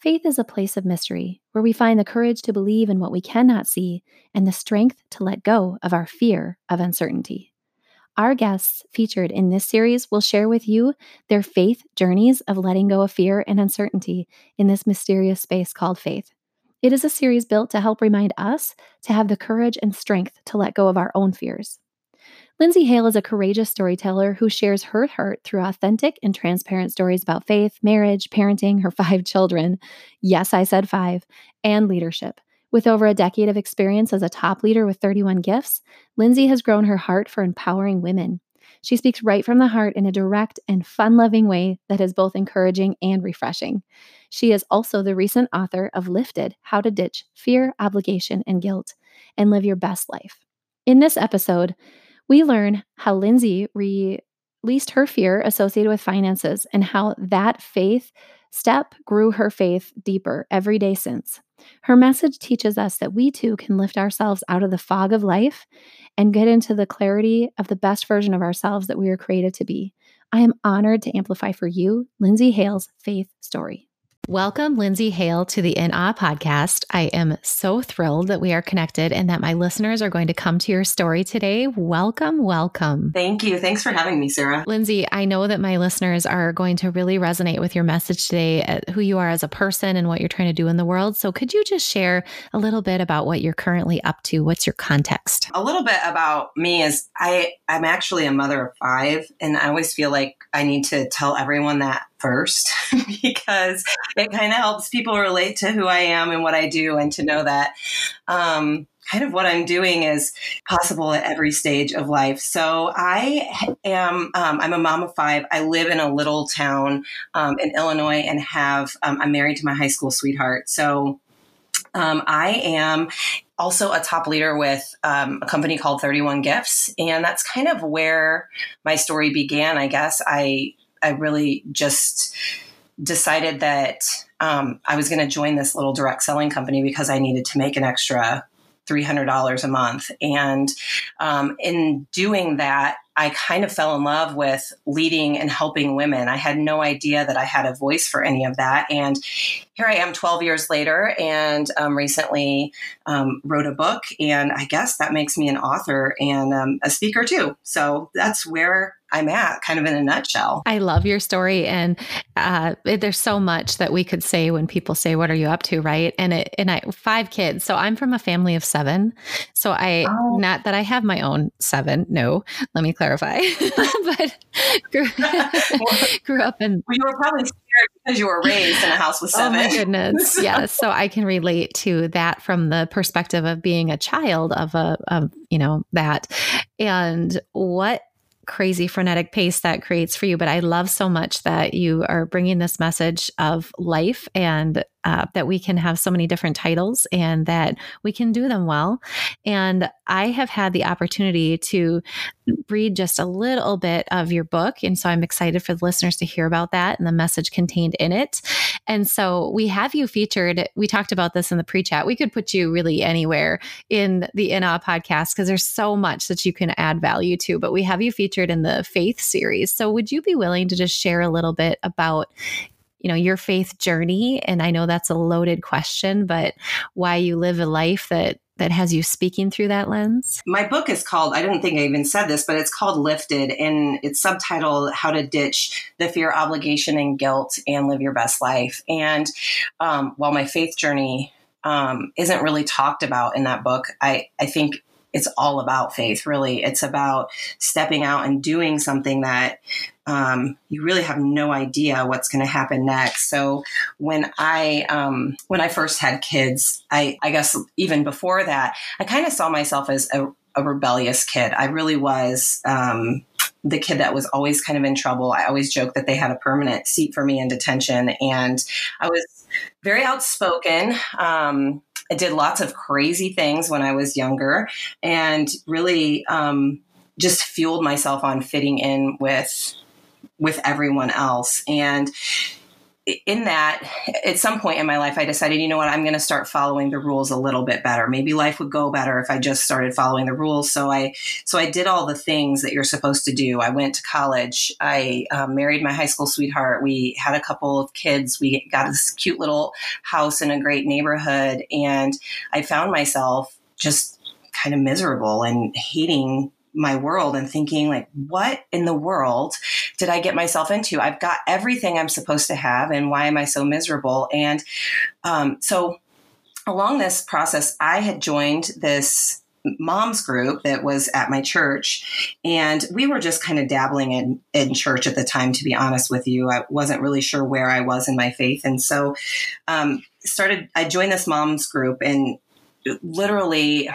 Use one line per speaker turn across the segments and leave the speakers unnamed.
Faith is a place of mystery where we find the courage to believe in what we cannot see and the strength to let go of our fear of uncertainty. Our guests featured in this series will share with you their faith journeys of letting go of fear and uncertainty in this mysterious space called faith. It is a series built to help remind us to have the courage and strength to let go of our own fears. Lindsay Hale is a courageous storyteller who shares her heart through authentic and transparent stories about faith, marriage, parenting, her five children. Yes, I said five, and leadership. With over a decade of experience as a top leader with 31 gifts, Lindsay has grown her heart for empowering women. She speaks right from the heart in a direct and fun loving way that is both encouraging and refreshing. She is also the recent author of Lifted How to Ditch Fear, Obligation, and Guilt and Live Your Best Life. In this episode, we learn how Lindsay released her fear associated with finances and how that faith step grew her faith deeper every day since. Her message teaches us that we too can lift ourselves out of the fog of life and get into the clarity of the best version of ourselves that we were created to be. I am honored to amplify for you Lindsay Hale's faith story. Welcome, Lindsay Hale, to the In Awe podcast. I am so thrilled that we are connected and that my listeners are going to come to your story today. Welcome, welcome.
Thank you. Thanks for having me, Sarah.
Lindsay, I know that my listeners are going to really resonate with your message today, uh, who you are as a person and what you're trying to do in the world. So, could you just share a little bit about what you're currently up to? What's your context?
A little bit about me is I I'm actually a mother of five, and I always feel like I need to tell everyone that first because it kind of helps people relate to who I am and what I do and to know that um, kind of what I'm doing is possible at every stage of life. So I am, um, I'm a mom of five. I live in a little town um, in Illinois and have, um, I'm married to my high school sweetheart. So um, I am also a top leader with um, a company called 31 Gifts. And that's kind of where my story began, I guess. I I really just decided that um, I was going to join this little direct selling company because I needed to make an extra $300 a month. And um, in doing that, I kind of fell in love with leading and helping women. I had no idea that I had a voice for any of that. And here I am 12 years later and um, recently um, wrote a book. And I guess that makes me an author and um, a speaker too. So that's where I'm at, kind of in a nutshell.
I love your story, and uh, there's so much that we could say when people say, "What are you up to?" Right? And it, and I five kids, so I'm from a family of seven. So I oh. not that I have my own seven. No, let me clarify. but grew, grew, up in.
Well, you were probably because you were raised in a house with seven.
Oh my goodness! so. Yes, so I can relate to that from the perspective of being a child of a of you know that, and what crazy frenetic pace that creates for you. But I love so much that you are bringing this message of life and uh, that we can have so many different titles and that we can do them well. And I have had the opportunity to read just a little bit of your book. And so I'm excited for the listeners to hear about that and the message contained in it. And so we have you featured. We talked about this in the pre chat. We could put you really anywhere in the In Awe podcast because there's so much that you can add value to. But we have you featured in the faith series. So would you be willing to just share a little bit about you know your faith journey and i know that's a loaded question but why you live a life that that has you speaking through that lens?
My book is called i don't think i even said this but it's called lifted and it's subtitled how to ditch the fear obligation and guilt and live your best life. And um, while my faith journey um, isn't really talked about in that book i i think it's all about faith really it's about stepping out and doing something that um, you really have no idea what's going to happen next. So when I um, when I first had kids, I, I guess even before that, I kind of saw myself as a, a, rebellious kid. I really was. Um, the kid that was always kind of in trouble. I always joked that they had a permanent seat for me in detention. And I was very outspoken. Um, I did lots of crazy things when I was younger and really um, just fueled myself on fitting in with with everyone else. And in that, at some point in my life, I decided, you know what, I'm going to start following the rules a little bit better. Maybe life would go better if I just started following the rules. So I, so I did all the things that you're supposed to do. I went to college. I um, married my high school sweetheart. We had a couple of kids. We got this cute little house in a great neighborhood, and I found myself just kind of miserable and hating my world and thinking like what in the world did i get myself into? I've got everything i'm supposed to have and why am i so miserable? And um, so along this process i had joined this mom's group that was at my church and we were just kind of dabbling in, in church at the time to be honest with you. I wasn't really sure where i was in my faith and so um, started i joined this mom's group and literally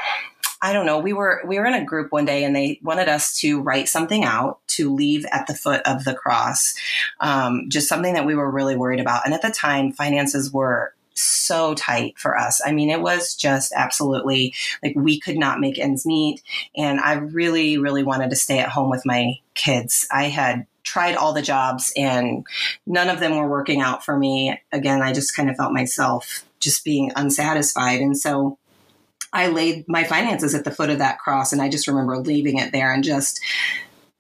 I don't know. We were we were in a group one day, and they wanted us to write something out to leave at the foot of the cross, um, just something that we were really worried about. And at the time, finances were so tight for us. I mean, it was just absolutely like we could not make ends meet, and I really, really wanted to stay at home with my kids. I had tried all the jobs and none of them were working out for me. Again, I just kind of felt myself just being unsatisfied. And so I laid my finances at the foot of that cross. And I just remember leaving it there and just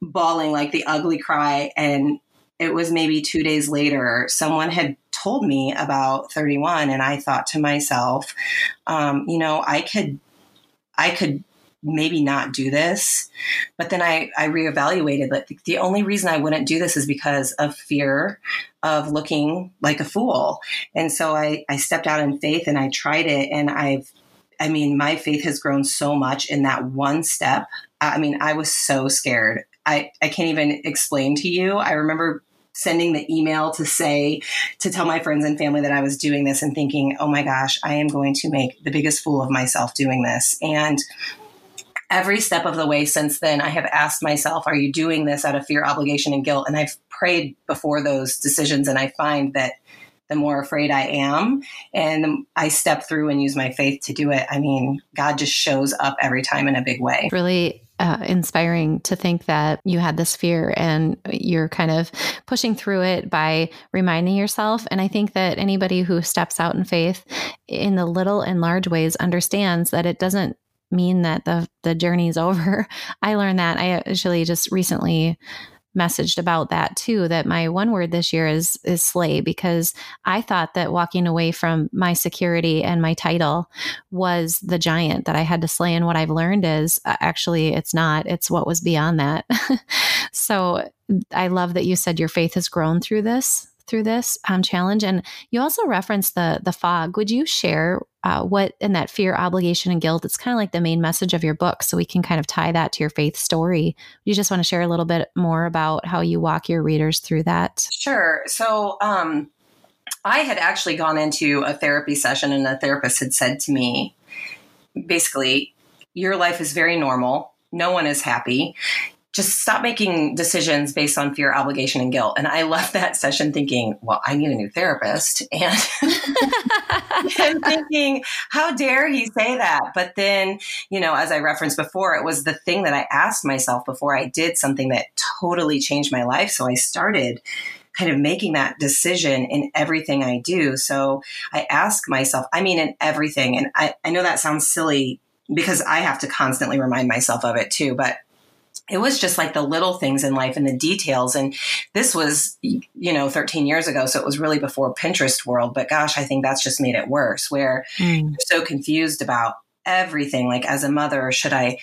bawling like the ugly cry. And it was maybe two days later, someone had told me about 31. And I thought to myself, um, you know, I could, I could maybe not do this. But then I, I reevaluated that the only reason I wouldn't do this is because of fear of looking like a fool. And so I, I stepped out in faith and I tried it and I've I mean, my faith has grown so much in that one step. I mean, I was so scared. I, I can't even explain to you. I remember sending the email to say, to tell my friends and family that I was doing this and thinking, oh my gosh, I am going to make the biggest fool of myself doing this. And every step of the way since then, I have asked myself, are you doing this out of fear, obligation, and guilt? And I've prayed before those decisions, and I find that the more afraid I am. And I step through and use my faith to do it. I mean, God just shows up every time in a big way.
Really uh, inspiring to think that you had this fear and you're kind of pushing through it by reminding yourself. And I think that anybody who steps out in faith in the little and large ways understands that it doesn't mean that the the journey's over. I learned that I actually just recently messaged about that too that my one word this year is is slay because I thought that walking away from my security and my title was the giant that I had to slay and what I've learned is uh, actually it's not it's what was beyond that. so I love that you said your faith has grown through this through this um, challenge. And you also referenced the the fog. Would you share uh, what in that fear, obligation, and guilt? It's kind of like the main message of your book, so we can kind of tie that to your faith story. You just want to share a little bit more about how you walk your readers through that?
Sure. So. Um, I had actually gone into a therapy session, and the therapist had said to me, basically, your life is very normal. No one is happy just stop making decisions based on fear, obligation, and guilt. And I left that session thinking, well, I need a new therapist. And, thinking, how dare he say that? But then, you know, as I referenced before, it was the thing that I asked myself before I did something that totally changed my life. So I started kind of making that decision in everything I do. So I ask myself, I mean, in everything. And I, I know that sounds silly because I have to constantly remind myself of it too, but it was just like the little things in life and the details. And this was, you know, 13 years ago. So it was really before Pinterest world. But gosh, I think that's just made it worse where mm. you're so confused about everything. Like as a mother, should I,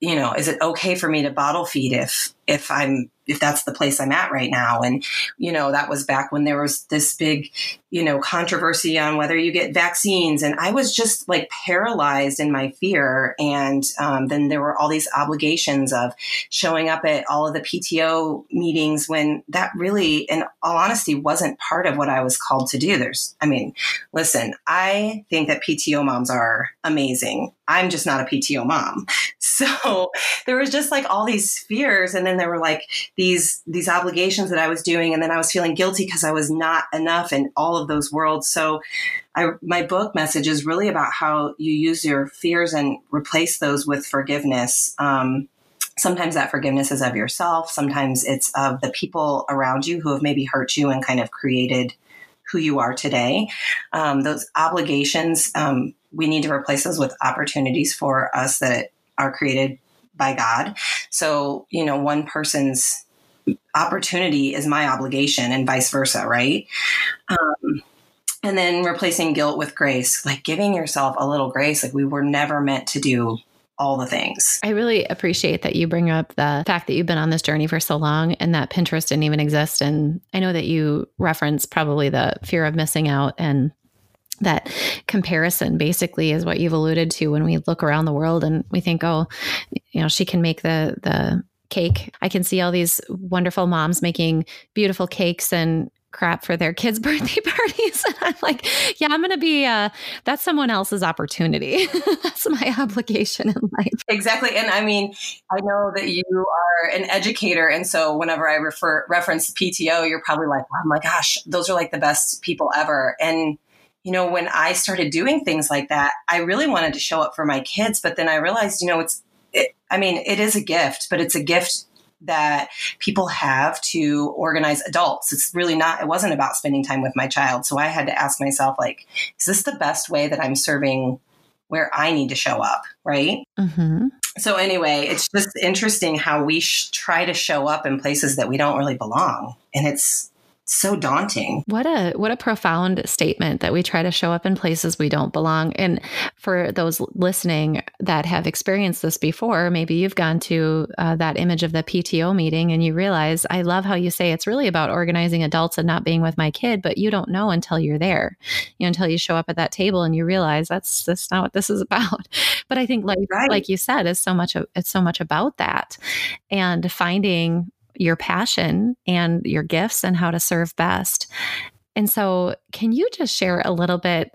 you know, is it okay for me to bottle feed if, if I'm, if that's the place I'm at right now? And, you know, that was back when there was this big, you know, controversy on whether you get vaccines. And I was just like paralyzed in my fear. And um, then there were all these obligations of showing up at all of the PTO meetings when that really, in all honesty, wasn't part of what I was called to do. There's, I mean, listen, I think that PTO moms are amazing. I'm just not a PTO mom. So there was just like all these fears. And then there were like these, these obligations that I was doing. And then I was feeling guilty because I was not enough in all of those worlds. So I, my book message is really about how you use your fears and replace those with forgiveness. Um, sometimes that forgiveness is of yourself. Sometimes it's of the people around you who have maybe hurt you and kind of created who you are today. Um, those obligations, um, we need to replace those with opportunities for us that are created by God. So, you know, one person's opportunity is my obligation and vice versa, right? Um, and then replacing guilt with grace, like giving yourself a little grace. Like we were never meant to do all the things.
I really appreciate that you bring up the fact that you've been on this journey for so long and that Pinterest didn't even exist. And I know that you reference probably the fear of missing out and that comparison basically is what you've alluded to when we look around the world and we think, oh, you know, she can make the the cake. I can see all these wonderful moms making beautiful cakes and crap for their kids' birthday parties. And I'm like, yeah, I'm going to be, uh, that's someone else's opportunity. that's my obligation in life.
Exactly. And I mean, I know that you are an educator. And so whenever I refer, reference PTO, you're probably like, oh my gosh, those are like the best people ever. And you know, when I started doing things like that, I really wanted to show up for my kids. But then I realized, you know, it's, it, I mean, it is a gift, but it's a gift that people have to organize adults. It's really not, it wasn't about spending time with my child. So I had to ask myself, like, is this the best way that I'm serving where I need to show up? Right. Mm-hmm. So anyway, it's just interesting how we sh- try to show up in places that we don't really belong. And it's, so daunting.
What a what a profound statement that we try to show up in places we don't belong. And for those listening that have experienced this before, maybe you've gone to uh, that image of the PTO meeting and you realize, I love how you say it's really about organizing adults and not being with my kid, but you don't know until you're there, you know, until you show up at that table and you realize that's that's not what this is about. But I think, like right. like you said, is so much. Of it's so much about that, and finding your passion and your gifts and how to serve best. And so, can you just share a little bit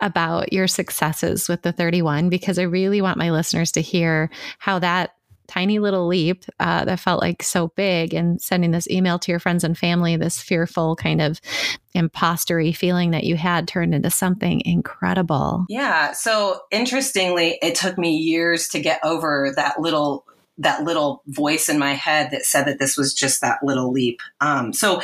about your successes with the 31? Because I really want my listeners to hear how that tiny little leap uh, that felt like so big and sending this email to your friends and family, this fearful kind of impostery feeling that you had turned into something incredible.
Yeah. So interestingly, it took me years to get over that little that little voice in my head that said that this was just that little leap. Um, so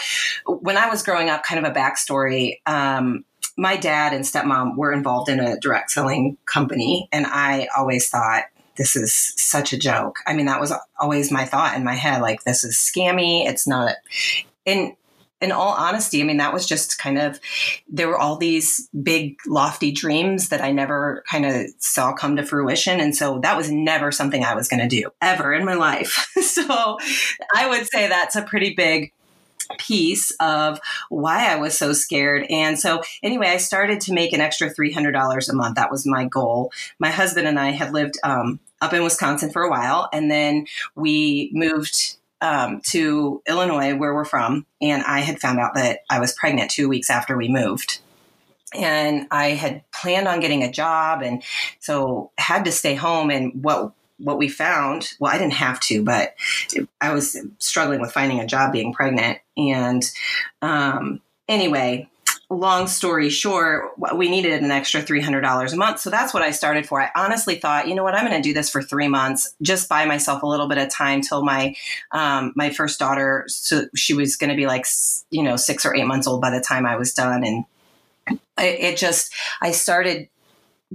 when I was growing up, kind of a backstory, um, my dad and stepmom were involved in a direct selling company, and I always thought this is such a joke. I mean, that was always my thought in my head, like this is scammy. It's not. And in all honesty, I mean, that was just kind of, there were all these big, lofty dreams that I never kind of saw come to fruition. And so that was never something I was going to do ever in my life. so I would say that's a pretty big piece of why I was so scared. And so, anyway, I started to make an extra $300 a month. That was my goal. My husband and I had lived um, up in Wisconsin for a while, and then we moved um, to Illinois, where we're from, and I had found out that I was pregnant two weeks after we moved. And I had planned on getting a job, and so had to stay home. And what what we found, well, I didn't have to, but I was struggling with finding a job being pregnant. And um, anyway, long story short, we needed an extra $300 a month. So that's what I started for. I honestly thought, you know what, I'm going to do this for three months, just buy myself a little bit of time till my, um, my first daughter, so she was going to be like, you know, six or eight months old by the time I was done. And it, it just, I started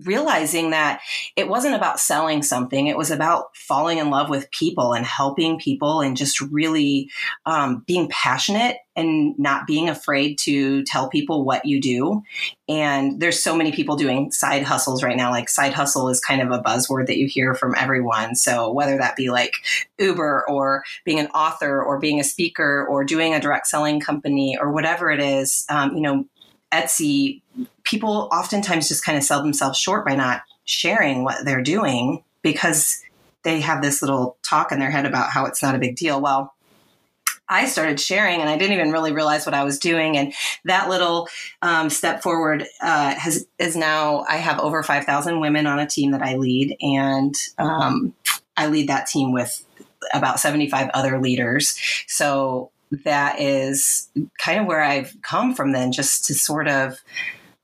realizing that it wasn't about selling something it was about falling in love with people and helping people and just really um, being passionate and not being afraid to tell people what you do. And there's so many people doing side hustles right now like side hustle is kind of a buzzword that you hear from everyone. So whether that be like uber or being an author or being a speaker or doing a direct selling company or whatever it is um, you know Etsy, people oftentimes just kind of sell themselves short by not sharing what they're doing because they have this little talk in their head about how it's not a big deal. Well, I started sharing and I didn't even really realize what I was doing. And that little um, step forward uh, has is now I have over 5,000 women on a team that I lead. And um, I lead that team with about 75 other leaders. So that is kind of where I've come from then, just to sort of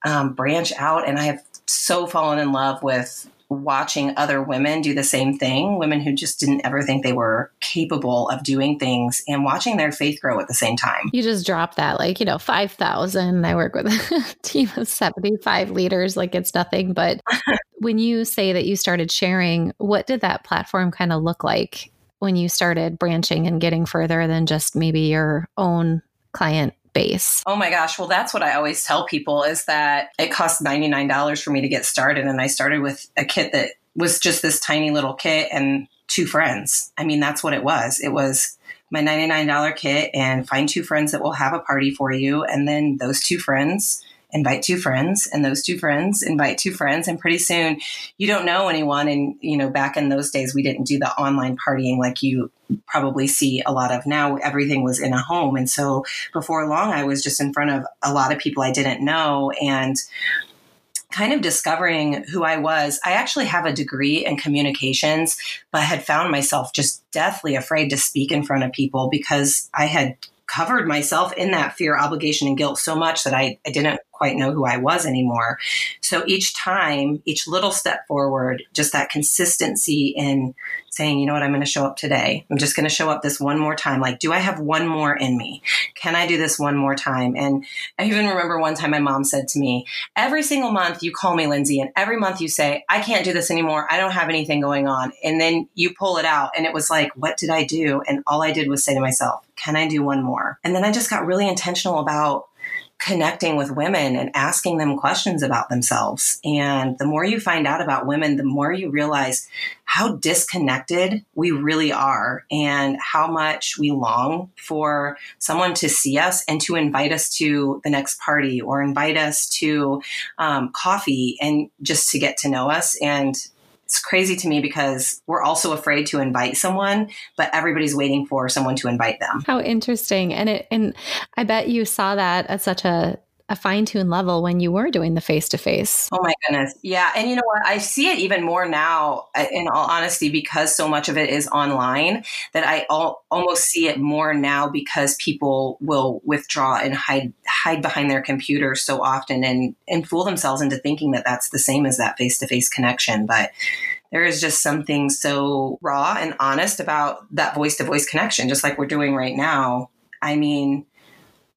um, branch out. And I have so fallen in love with watching other women do the same thing, women who just didn't ever think they were capable of doing things and watching their faith grow at the same time.
You just drop that, like, you know, 5,000. I work with a team of 75 leaders, like it's nothing. But when you say that you started sharing, what did that platform kind of look like when you started branching and getting further than just maybe your own client base?
Oh my gosh. Well, that's what I always tell people is that it costs $99 for me to get started. And I started with a kit that was just this tiny little kit and two friends. I mean, that's what it was. It was my $99 kit and find two friends that will have a party for you. And then those two friends invite two friends and those two friends invite two friends and pretty soon you don't know anyone and you know back in those days we didn't do the online partying like you probably see a lot of now everything was in a home and so before long i was just in front of a lot of people i didn't know and kind of discovering who I was. I actually have a degree in communications, but had found myself just deathly afraid to speak in front of people because I had covered myself in that fear, obligation, and guilt so much that I, I didn't quite know who I was anymore. So each time, each little step forward, just that consistency in saying, you know what, I'm going to show up today. I'm just going to show up this one more time. Like, do I have one more in me? Can I do this one more time? And I even remember one time my mom said to me, every single month you call me Lindsay, and every month you say, I can't do this anymore. I don't have anything going on. And then you pull it out. And it was like, what did I do? And all I did was say to myself, can I do one more? And then I just got really intentional about connecting with women and asking them questions about themselves. And the more you find out about women, the more you realize how disconnected we really are and how much we long for someone to see us and to invite us to the next party or invite us to um, coffee and just to get to know us. And it's crazy to me because we're also afraid to invite someone, but everybody's waiting for someone to invite them.
How interesting. And it and I bet you saw that at such a a fine tuned level when you were doing the face to face.
Oh my goodness. Yeah. And you know what? I see it even more now, uh, in all honesty, because so much of it is online that I almost see it more now because people will withdraw and hide, hide behind their computers so often and, and fool themselves into thinking that that's the same as that face to face connection. But there is just something so raw and honest about that voice to voice connection, just like we're doing right now. I mean,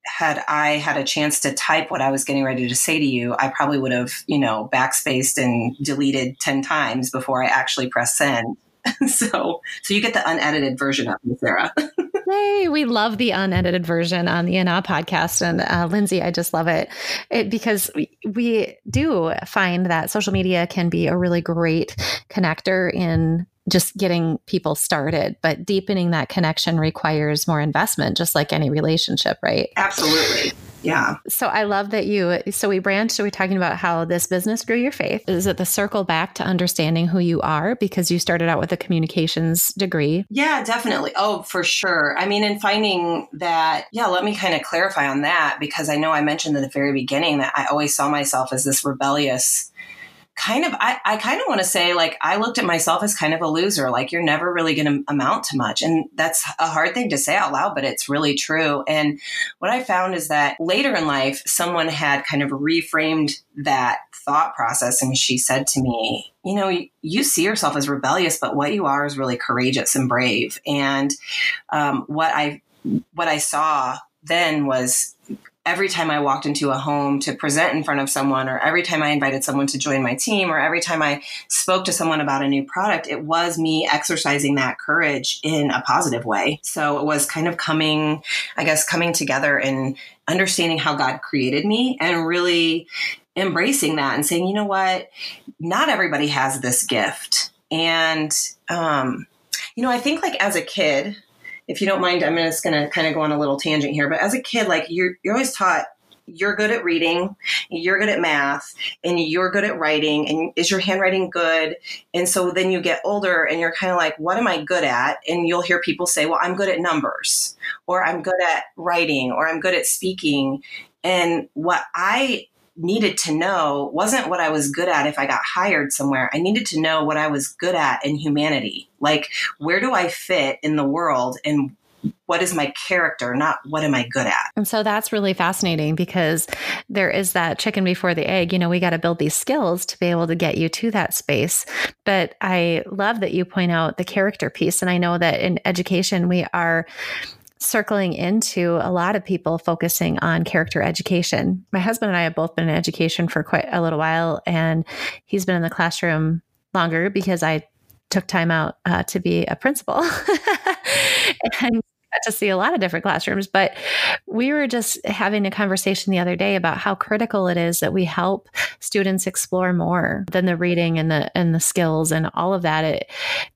had I had a chance to type what I was getting ready to say to you, I probably would have, you know, backspaced and deleted 10 times before I actually press send. so, so you get the unedited version of me, Sarah.
Yay, we love the unedited version on the In Awe podcast. And uh, Lindsay, I just love it, it because we, we do find that social media can be a really great connector in just getting people started, but deepening that connection requires more investment, just like any relationship, right?
Absolutely. Yeah.
So I love that you, so we branched, so we're talking about how this business grew your faith. Is it the circle back to understanding who you are because you started out with a communications degree?
Yeah, definitely. Oh, for sure. I mean, in finding that, yeah, let me kind of clarify on that because I know I mentioned at the very beginning that I always saw myself as this rebellious kind of I, I kind of want to say like I looked at myself as kind of a loser like you're never really going to amount to much. And that's a hard thing to say out loud but it's really true. And what I found is that later in life someone had kind of reframed that thought process and she said to me you know you see yourself as rebellious but what you are is really courageous and brave. And um, what I what I saw then was every time I walked into a home to present in front of someone, or every time I invited someone to join my team, or every time I spoke to someone about a new product, it was me exercising that courage in a positive way. So it was kind of coming, I guess, coming together and understanding how God created me and really embracing that and saying, you know what, not everybody has this gift. And, um, you know, I think like as a kid, if you don't mind, I'm just going to kind of go on a little tangent here. But as a kid, like you're, you're always taught you're good at reading, you're good at math, and you're good at writing, and is your handwriting good? And so then you get older and you're kind of like, what am I good at? And you'll hear people say, well, I'm good at numbers, or I'm good at writing, or I'm good at speaking. And what I needed to know wasn't what I was good at if I got hired somewhere. I needed to know what I was good at in humanity. Like, where do I fit in the world and what is my character, not what am I good at.
And so that's really fascinating because there is that chicken before the egg. You know, we got to build these skills to be able to get you to that space. But I love that you point out the character piece. And I know that in education, we are circling into a lot of people focusing on character education. My husband and I have both been in education for quite a little while, and he's been in the classroom longer because I took time out uh, to be a principal and got to see a lot of different classrooms. But we were just having a conversation the other day about how critical it is that we help students explore more than the reading and the and the skills and all of that. It,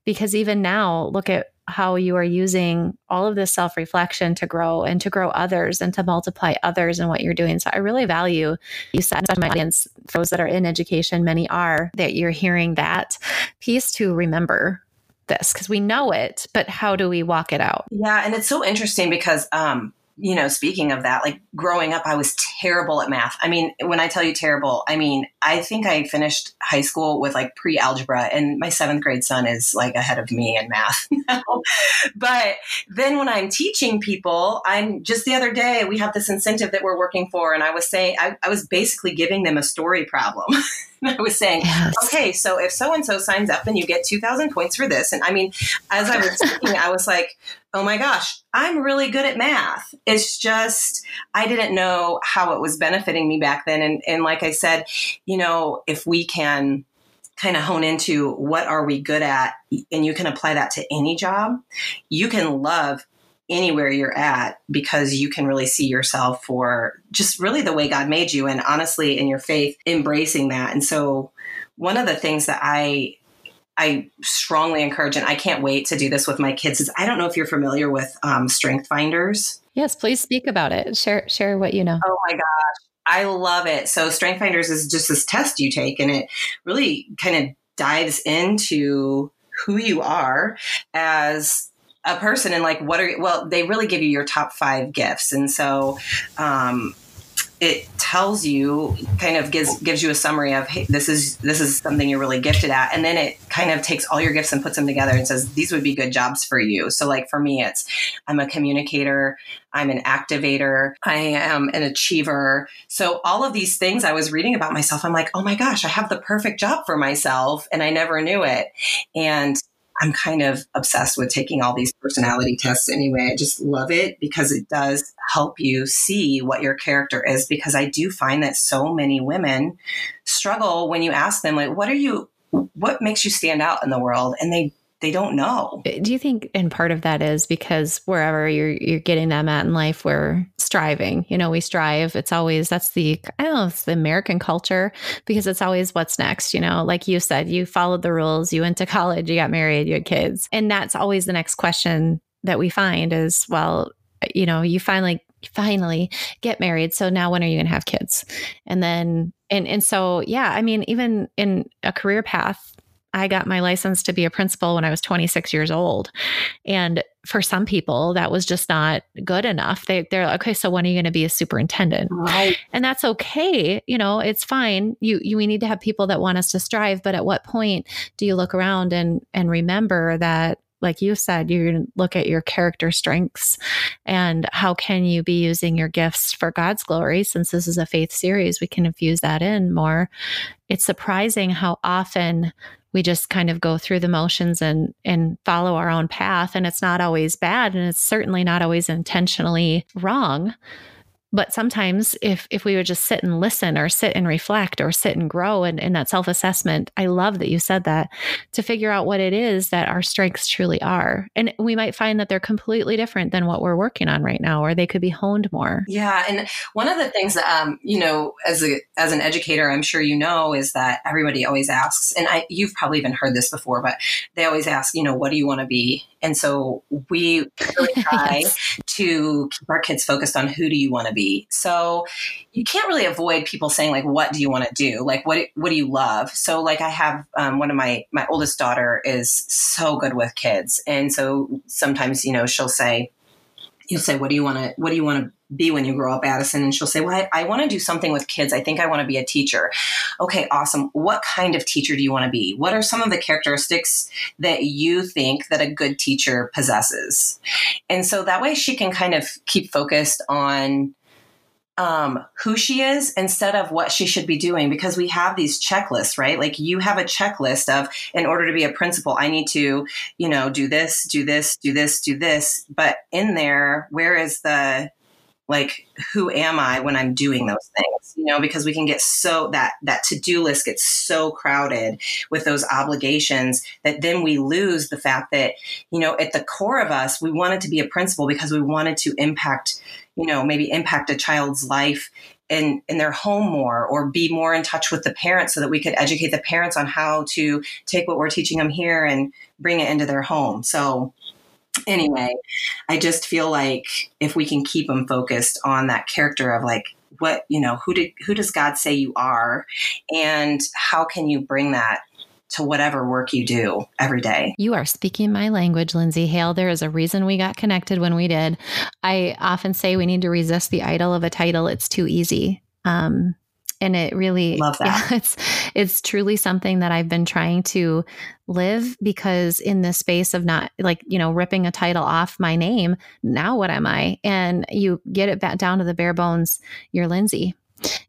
because even now, look at how you are using all of this self reflection to grow and to grow others and to multiply others in what you're doing. So I really value you said to my audience, those that are in education, many are, that you're hearing that piece to remember this because we know it, but how do we walk it out?
Yeah. And it's so interesting because, um, you know, speaking of that, like growing up, I was terrible at math. I mean, when I tell you terrible, I mean, I think I finished high school with like pre algebra, and my seventh grade son is like ahead of me in math now. but then when I'm teaching people, I'm just the other day, we have this incentive that we're working for, and I was saying, I, I was basically giving them a story problem. I was saying, yes. okay, so if so and so signs up, then you get 2,000 points for this. And I mean, as I was speaking, I was like, oh my gosh, I'm really good at math. It's just, I didn't know how it was benefiting me back then. And, and like I said, you know, if we can kind of hone into what are we good at and you can apply that to any job, you can love anywhere you're at because you can really see yourself for just really the way God made you and honestly in your faith embracing that. And so one of the things that I I strongly encourage, and I can't wait to do this with my kids. Is I don't know if you're familiar with um, Strength Finders.
Yes, please speak about it. Share share what you know.
Oh my gosh, I love it. So Strength Finders is just this test you take, and it really kind of dives into who you are as a person and like what are well they really give you your top five gifts and so um, it tells you kind of gives gives you a summary of hey this is this is something you're really gifted at. And then it kind of takes all your gifts and puts them together and says these would be good jobs for you. So like for me it's i'm a communicator i'm an activator i am an achiever. So all of these things i was reading about myself i'm like oh my gosh i have the perfect job for myself and i never knew it. And I'm kind of obsessed with taking all these personality tests anyway. I just love it because it does help you see what your character is. Because I do find that so many women struggle when you ask them, like, what are you, what makes you stand out in the world? And they they don't know.
Uh, do you think and part of that is because wherever you're you're getting them at in life, we're striving. You know, we strive. It's always that's the I don't know, it's the American culture because it's always what's next. You know, like you said, you followed the rules, you went to college, you got married, you had kids. And that's always the next question that we find is, well, uh, you know, you finally finally get married. So now when are you going to have kids? And then and and so yeah, I mean even in a career path I got my license to be a principal when I was 26 years old. And for some people, that was just not good enough. They, they're like, okay, so when are you going to be a superintendent?
Right.
And that's okay. You know, it's fine. You, you, we need to have people that want us to strive. But at what point do you look around and, and remember that like you said, you look at your character strengths and how can you be using your gifts for God's glory? Since this is a faith series, we can infuse that in more. It's surprising how often we just kind of go through the motions and and follow our own path. And it's not always bad and it's certainly not always intentionally wrong but sometimes if if we would just sit and listen or sit and reflect or sit and grow and in that self-assessment i love that you said that to figure out what it is that our strengths truly are. And we might find that they're completely different than what we're working on right now or they could be honed more.
Yeah and one of the things um, you know as a as an educator i'm sure you know is that everybody always asks and i you've probably even heard this before but they always ask you know what do you want to be? And so we really try yes. to keep our kids focused on who do you want to be So you can't really avoid people saying like, "What do you want to do? Like, what what do you love?" So like, I have um, one of my my oldest daughter is so good with kids, and so sometimes you know she'll say, "You'll say, what do you want to what do you want to be when you grow up, Addison? And she'll say, Well, I, I want to do something with kids. I think I want to be a teacher. Okay, awesome. What kind of teacher do you want to be? What are some of the characteristics that you think that a good teacher possesses? And so that way she can kind of keep focused on um, who she is instead of what she should be doing because we have these checklists, right? Like you have a checklist of, in order to be a principal, I need to, you know, do this, do this, do this, do this. But in there, where is the, like who am i when i'm doing those things you know because we can get so that that to-do list gets so crowded with those obligations that then we lose the fact that you know at the core of us we wanted to be a principal because we wanted to impact you know maybe impact a child's life in, in their home more or be more in touch with the parents so that we could educate the parents on how to take what we're teaching them here and bring it into their home. So anyway, I just feel like if we can keep them focused on that character of like what you know who did who does God say you are, and how can you bring that to whatever work you do every day.
You are speaking my language, Lindsay Hale. There is a reason we got connected when we did. I often say we need to resist the idol of a title. It's too easy. Um, and it really
love that.
Yeah, it's it's truly something that I've been trying to live because in this space of not like you know ripping a title off my name, now what am I? And you get it back down to the bare bones. You're Lindsay,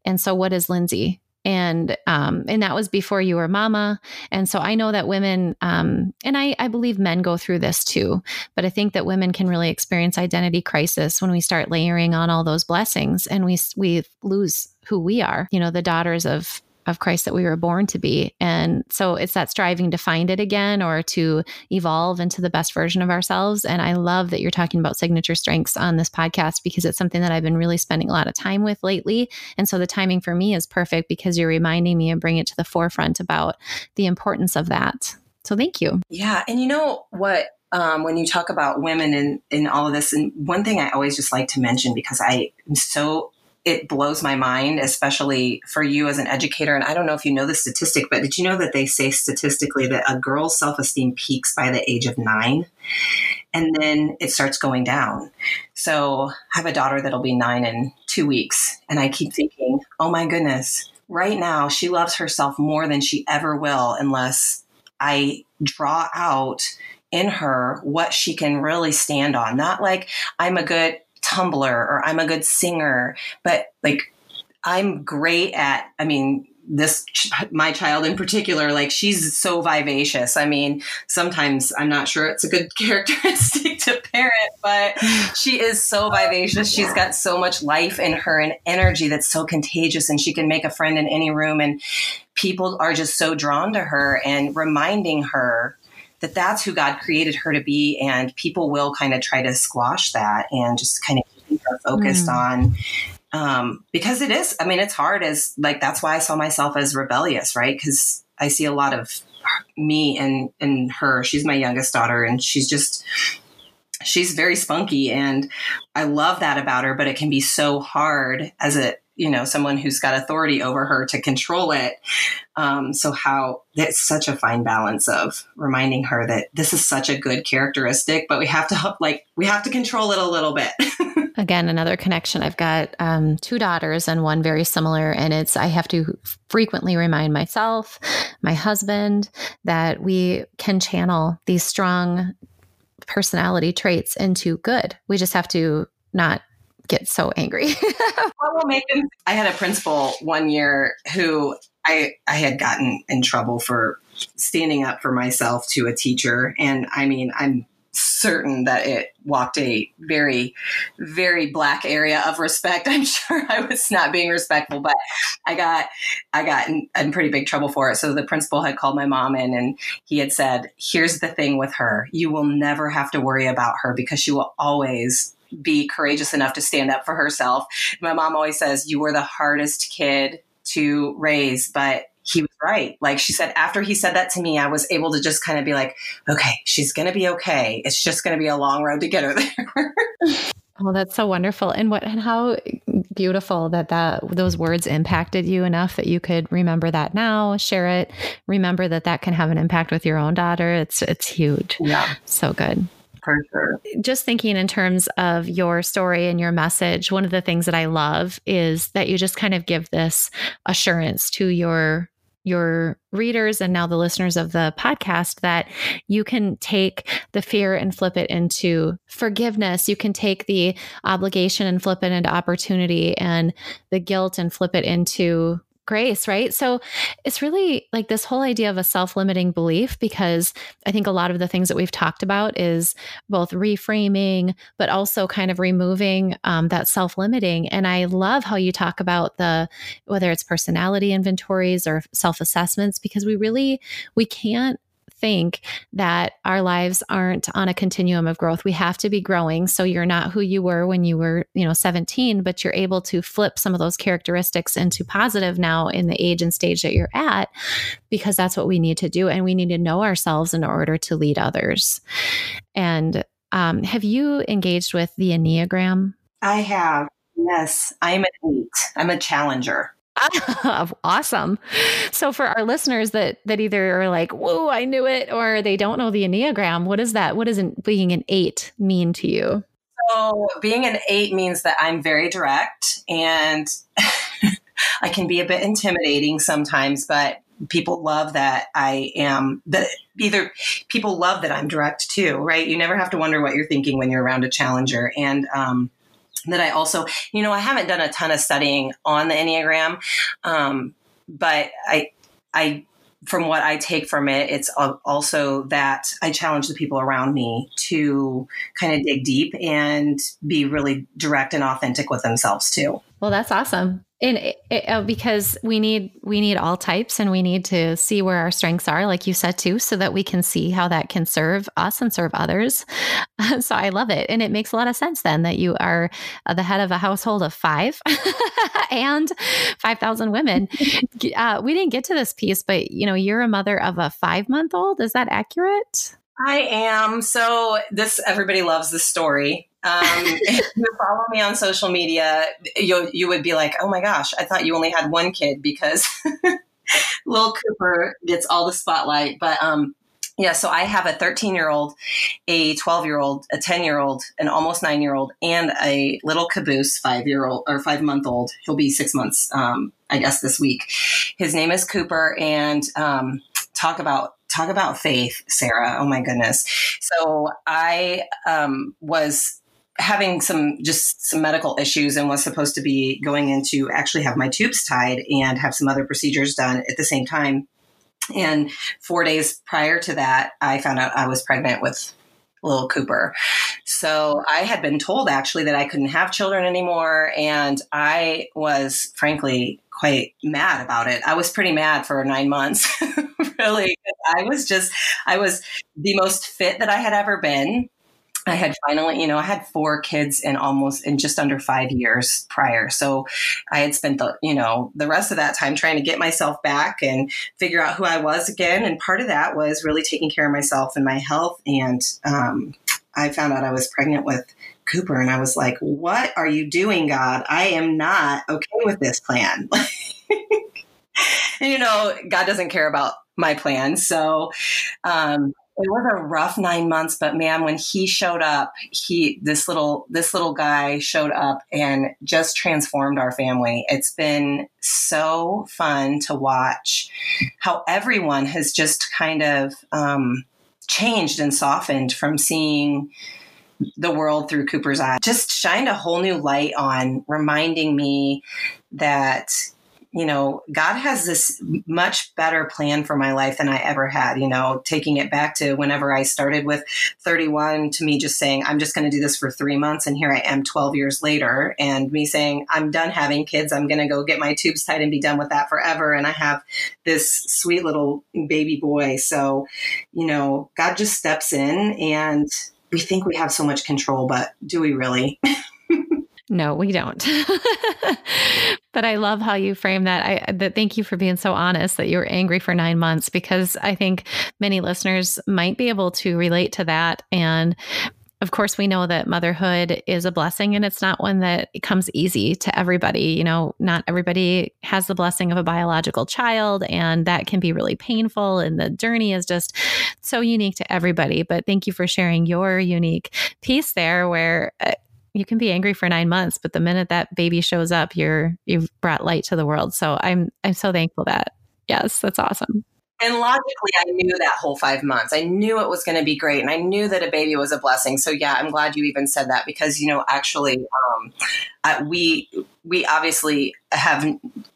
and so what is Lindsay? And um, and that was before you were mama. And so i know that women um, and I, I believe men go through this too but i think that women can really experience identity crisis when we start layering on all those blessings and we we lose who we are. You know the daughters of of Christ that we were born to be. And so it's that striving to find it again or to evolve into the best version of ourselves. And I love that you're talking about signature strengths on this podcast because it's something that I've been really spending a lot of time with lately. And so the timing for me is perfect because you're reminding me and bring it to the forefront about the importance of that. So thank you.
Yeah. And you know what? Um, when you talk about women and in all of this, and one thing I always just like to mention because I am so it blows my mind, especially for you as an educator. And I don't know if you know the statistic, but did you know that they say statistically that a girl's self esteem peaks by the age of nine? And then it starts going down. So I have a daughter that'll be nine in two weeks. And I keep thinking, oh my goodness, right now she loves herself more than she ever will unless I draw out in her what she can really stand on. Not like I'm a good tumbler or I'm a good singer, but like I'm great at, I mean, this my child in particular like she's so vivacious. I mean sometimes i'm not sure it's a good characteristic to parent but she is so vivacious. She's got so much life in her and energy that's so contagious and she can make a friend in any room and people are just so drawn to her and reminding her that that's who God created her to be. And people will kind of try to squash that and just kind of keep her focused mm. on. Um, because it is, I mean, it's hard as like, that's why I saw myself as rebellious, right? Because I see a lot of me and, and her. She's my youngest daughter and she's just, she's very spunky and I love that about her, but it can be so hard as a you know someone who's got authority over her to control it. Um, so how it's such a fine balance of reminding her that this is such a good characteristic but we have to like we have to control it a little bit.
Again another connection. I've got um, two daughters and one very similar and it's i have to frequently remind myself my husband that we can channel these strong personality traits into good. We just have to not get so angry.
I had a principal one year who I I had gotten in trouble for standing up for myself to a teacher, and I mean I'm certain that it walked a very very black area of respect. I'm sure i was not being respectful but i got i got in, in, pretty big trouble for it. So the principal had called my mom in and he had said here's the thing with her. You will never have to worry about her because she will always be courageous enough to stand up for herself. My mom always says, You were the hardest kid to raise, but he was right. Like she said, after he said that to me, I was able to just kind of be like, okay, she's going to be okay. It's just going to be a long road to get her there.
Oh, that's so wonderful. And what and how beautiful that that those words impacted you enough that you could remember that now, share it, remember that that can have an impact with your own daughter. It's it's huge.
Yeah.
So good.
For sure.
Just thinking in terms of your story and your message, one of the things that I love is that you just kind of give this assurance to your your readers and now the listeners of the podcast that you can take the fear and flip it into forgiveness. You can take the obligation and flip it into opportunity and the guilt and flip it into grace, right? So it's really like this whole idea of a self limiting belief because I think a lot of the things that we've talked about is both reframing, but also kind of removing um, that self limiting. And I love how you talk about the whether it's personality inventories or self assessments because we really we can't think that our lives aren't on a continuum of growth. We have to be growing. So you're not who you were when you were, you know, 17, but you're able to flip some of those characteristics into positive now in the age and stage that you're at, because that's what we need to do. And we need to know ourselves in order to lead others. And um, have you engaged with the Enneagram?
I have. Yes, I'm an eight. I'm a challenger.
awesome. So for our listeners that that either are like, "Whoa, I knew it," or they don't know the Enneagram, what is that? What does being an eight mean to you?
So being an eight means that I'm very direct and I can be a bit intimidating sometimes, but people love that I am that either people love that I'm direct too, right? You never have to wonder what you're thinking when you're around a challenger. And um, that I also, you know, I haven't done a ton of studying on the Enneagram, um, but I, I, from what I take from it, it's also that I challenge the people around me to kind of dig deep and be really direct and authentic with themselves too.
Well, that's awesome and it, it, uh, because we need we need all types and we need to see where our strengths are like you said too so that we can see how that can serve us and serve others. So i love it. And it makes a lot of sense then that you are uh, the head of a household of five and 5000 women. Uh, we didn't get to this piece but you know you're a mother of a five month old is that accurate?
I am. So this everybody loves this story. Um, if you follow me on social media, you you would be like, oh my gosh, I thought you only had one kid because little Cooper gets all the spotlight. But um, yeah, so I have a 13 year old, a 12 year old, a 10 year old, an almost nine year old, and a little caboose five year old or five month old. He'll be six months, um, I guess, this week. His name is Cooper, and um, talk about talk about faith, Sarah. Oh my goodness. So I um, was having some just some medical issues and was supposed to be going in to actually have my tubes tied and have some other procedures done at the same time. And four days prior to that, I found out I was pregnant with little Cooper. So I had been told actually that I couldn't have children anymore. And I was frankly quite mad about it. I was pretty mad for nine months, really. I was just, I was the most fit that I had ever been. I had finally, you know, I had four kids in almost in just under five years prior. So I had spent the, you know, the rest of that time trying to get myself back and figure out who I was again. And part of that was really taking care of myself and my health. And um, I found out I was pregnant with Cooper, and I was like, "What are you doing, God? I am not okay with this plan." and you know, God doesn't care about my plans, so um, it was a rough nine months, but man, when he showed up, he this little this little guy showed up and just transformed our family. It's been so fun to watch how everyone has just kind of um, changed and softened from seeing the world through Cooper's eyes. Just shined a whole new light on, reminding me that you know, God has this much better plan for my life than I ever had. You know, taking it back to whenever I started with 31, to me just saying, I'm just going to do this for three months. And here I am 12 years later, and me saying, I'm done having kids. I'm going to go get my tubes tied and be done with that forever. And I have this sweet little baby boy. So, you know, God just steps in and we think we have so much control, but do we really?
No, we don't. but I love how you frame that. I uh, that thank you for being so honest that you were angry for 9 months because I think many listeners might be able to relate to that and of course, we know that motherhood is a blessing and it's not one that comes easy to everybody. You know, not everybody has the blessing of a biological child, and that can be really painful. And the journey is just so unique to everybody. But thank you for sharing your unique piece there where. Uh, You can be angry for nine months, but the minute that baby shows up, you're you've brought light to the world. So I'm I'm so thankful that yes, that's awesome.
And logically, I knew that whole five months. I knew it was going to be great, and I knew that a baby was a blessing. So yeah, I'm glad you even said that because you know, actually, um, I, we we obviously have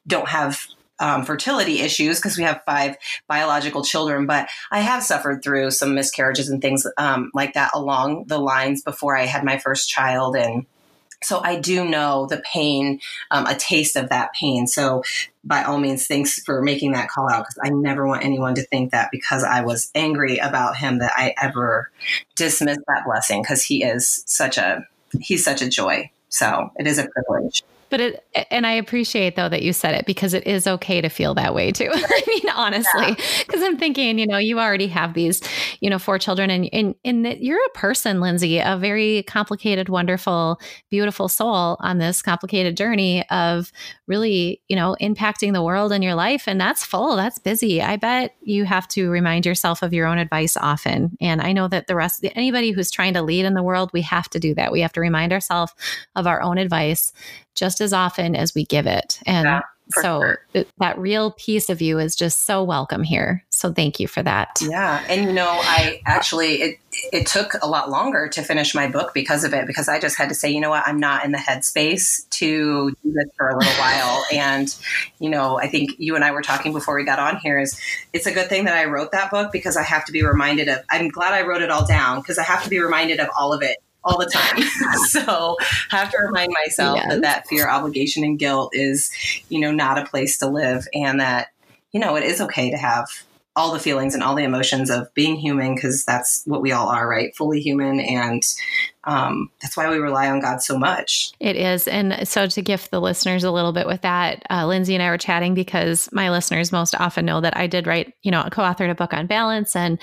don't have um, fertility issues because we have five biological children, but I have suffered through some miscarriages and things um, like that along the lines before I had my first child and so I do know the pain, um, a taste of that pain. So by all means, thanks for making that call out because I never want anyone to think that because I was angry about him that I ever dismissed that blessing because he is such a he's such a joy. So it is a privilege.
But it, and I appreciate though that you said it because it is okay to feel that way too. I mean, honestly, because yeah. I'm thinking, you know, you already have these, you know, four children and, and, and you're a person, Lindsay, a very complicated, wonderful, beautiful soul on this complicated journey of really, you know, impacting the world in your life. And that's full, that's busy. I bet you have to remind yourself of your own advice often. And I know that the rest, anybody who's trying to lead in the world, we have to do that. We have to remind ourselves of our own advice just as often as we give it. And yeah, so sure. it, that real piece of you is just so welcome here. So thank you for that.
Yeah. And you know, I actually it it took a lot longer to finish my book because of it, because I just had to say, you know what, I'm not in the headspace to do this for a little while. And, you know, I think you and I were talking before we got on here is it's a good thing that I wrote that book because I have to be reminded of I'm glad I wrote it all down because I have to be reminded of all of it all the time. so I have to remind myself yes. that that fear, obligation, and guilt is, you know, not a place to live, and that you know it is okay to have all the feelings and all the emotions of being human because that's what we all are, right? Fully human and um, that's why we rely on God so much.
It is. And so, to gift the listeners a little bit with that, uh, Lindsay and I were chatting because my listeners most often know that I did write, you know, co authored a book on balance. And,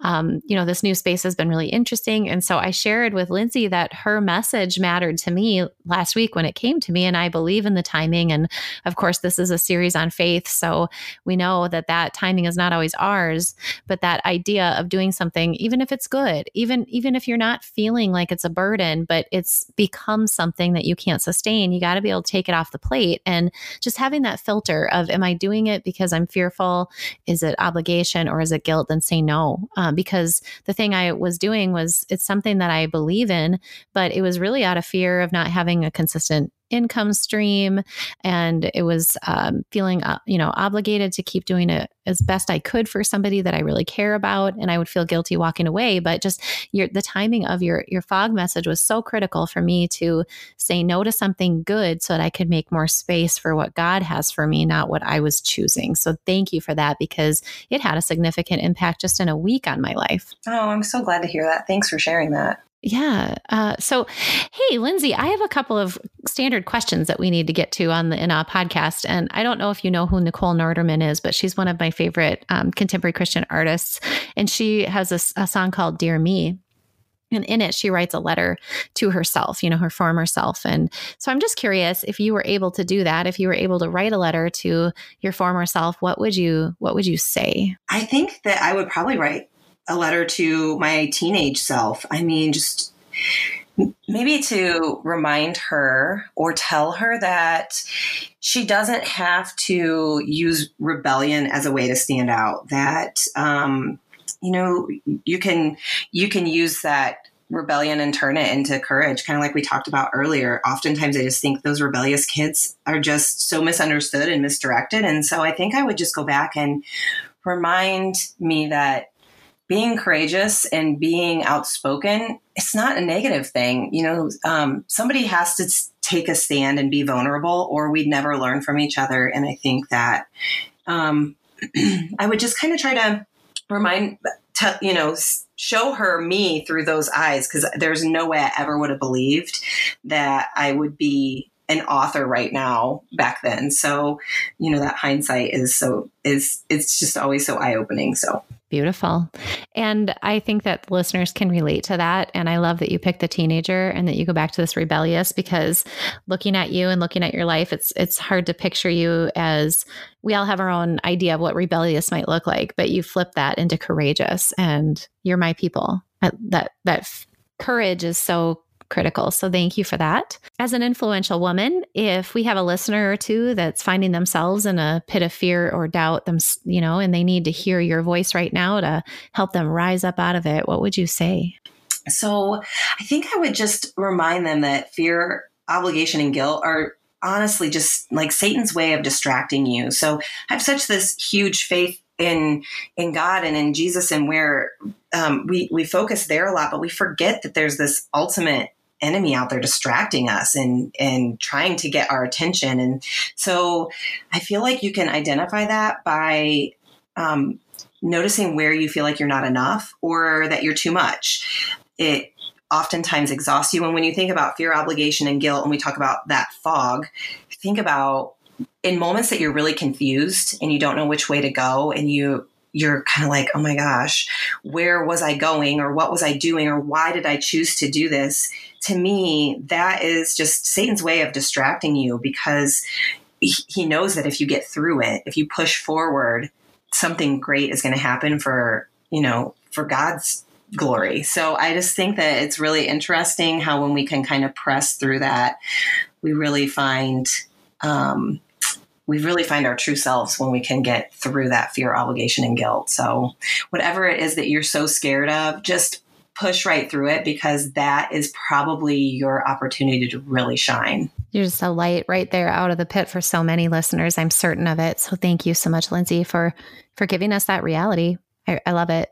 um, you know, this new space has been really interesting. And so, I shared with Lindsay that her message mattered to me last week when it came to me. And I believe in the timing. And of course, this is a series on faith. So, we know that that timing is not always ours, but that idea of doing something, even if it's good, even, even if you're not feeling like it's it's a burden, but it's become something that you can't sustain. You got to be able to take it off the plate. And just having that filter of, am I doing it because I'm fearful? Is it obligation or is it guilt? Then say no. Um, because the thing I was doing was, it's something that I believe in, but it was really out of fear of not having a consistent income stream and it was um, feeling uh, you know obligated to keep doing it as best i could for somebody that i really care about and i would feel guilty walking away. But just your the timing of your your fog message was so critical for me to say no to something good so that i could make more space for what god has for me not what i was choosing. So thank you for that because it had a significant impact just in a week on my life.
Oh i'm so glad to hear that. Thanks for sharing that
yeah. Uh, so, hey, Lindsay, I have a couple of standard questions that we need to get to on the In Awe podcast, and I don't know if you know who Nicole Nordeman is, but she's one of my favorite um, contemporary Christian artists, and she has a, a song called "Dear Me." And in it, she writes a letter to herself, you know, her former self. And so I'm just curious if you were able to do that, if you were able to write a letter to your former self, what would you what would you say?
I think that I would probably write a letter to my teenage self. I mean, just maybe to remind her or tell her that she doesn't have to use rebellion as a way to stand out that um, you know you can you can use that rebellion and turn it into courage kind of like we talked about earlier oftentimes i just think those rebellious kids are just so misunderstood and misdirected and so i think i would just go back and remind me that being courageous and being outspoken, it's not a negative thing. You know, um, somebody has to take a stand and be vulnerable, or we'd never learn from each other. And I think that um, I would just kind of try to remind, t- you know, show her me through those eyes because there's no way I ever would have believed that I would be an author right now back then. So, you know, that hindsight is so is it's just always so eye opening. So
Beautiful. And I think that listeners can relate to that. And I love that you picked the teenager and that you go back to this rebellious because looking at you and looking at your life, it's it's hard to picture you as we all have our own idea of what rebellious might look like, but you flip that into courageous and you're my people. That that courage is so critical. So thank you for that. As an influential woman, if we have a listener or two that's finding themselves in a pit of fear or doubt them, you know, and they need to hear your voice right now to help them rise up out of it, what would you say?
So I think I would just remind them that fear, obligation, and guilt are honestly just like Satan's way of distracting you. So I have such this huge faith in in God and in Jesus and where um, we we focus there a lot, but we forget that there's this ultimate enemy out there distracting us and and trying to get our attention. And so I feel like you can identify that by um, noticing where you feel like you're not enough or that you're too much. It oftentimes exhausts you. And when you think about fear, obligation, and guilt, and we talk about that fog, think about in moments that you're really confused and you don't know which way to go and you you're kind of like, oh my gosh, where was I going or what was I doing or why did I choose to do this? To me, that is just Satan's way of distracting you because he knows that if you get through it, if you push forward, something great is going to happen for, you know, for God's glory. So I just think that it's really interesting how when we can kind of press through that, we really find um, we really find our true selves when we can get through that fear, obligation, and guilt. So, whatever it is that you're so scared of, just push right through it because that is probably your opportunity to really shine.
You're just a light right there out of the pit for so many listeners. I'm certain of it. So thank you so much, Lindsay, for for giving us that reality. I, I love it.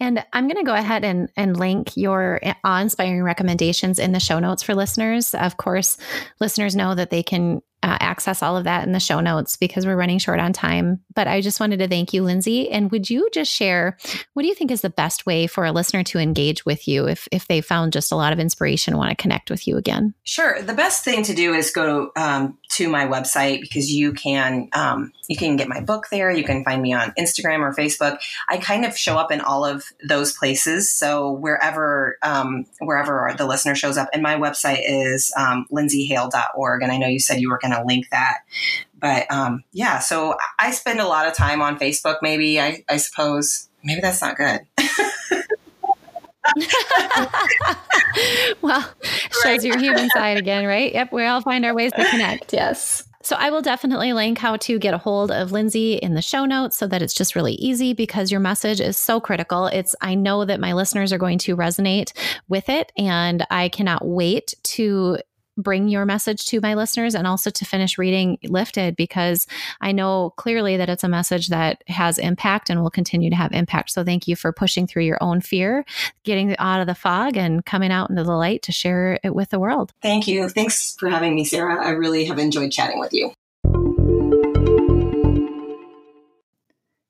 And I'm going to go ahead and, and link your eh, awe inspiring recommendations in the show notes for listeners. Of course, listeners know that they can uh, access all of that in the show notes because we're running short on time. But I just wanted to thank you, Lindsay. And would you just share what do you think is the best way for a listener to engage with you if if they found just a lot of inspiration want to connect with you again?
Sure. The best thing to do is go um, to my website because you can um, you can get my book there. You can find me on Instagram or Facebook. I kind of show up in all of those places. So wherever um, wherever the listener shows up, and my website is um, lindsayhale.org. And I know you said you were going to link that. But um, yeah, so I spend a lot of time on Facebook, maybe, I, I suppose. Maybe that's not good.
well, shows your human side again, right? Yep, we all find our ways to connect. Yes. So I will definitely link how to get a hold of Lindsay in the show notes so that it's just really easy because your message is so critical. It's I know that my listeners are going to resonate with it and I cannot wait to bring your message to my listeners and also to finish reading Lifted because I know clearly that it's a message that has impact and will continue to have impact. So thank you for pushing through your own fear, getting out of the fog and coming out into the light to share it with the world.
Thank you. Thanks for having me, Sarah. I really have enjoyed chatting with you.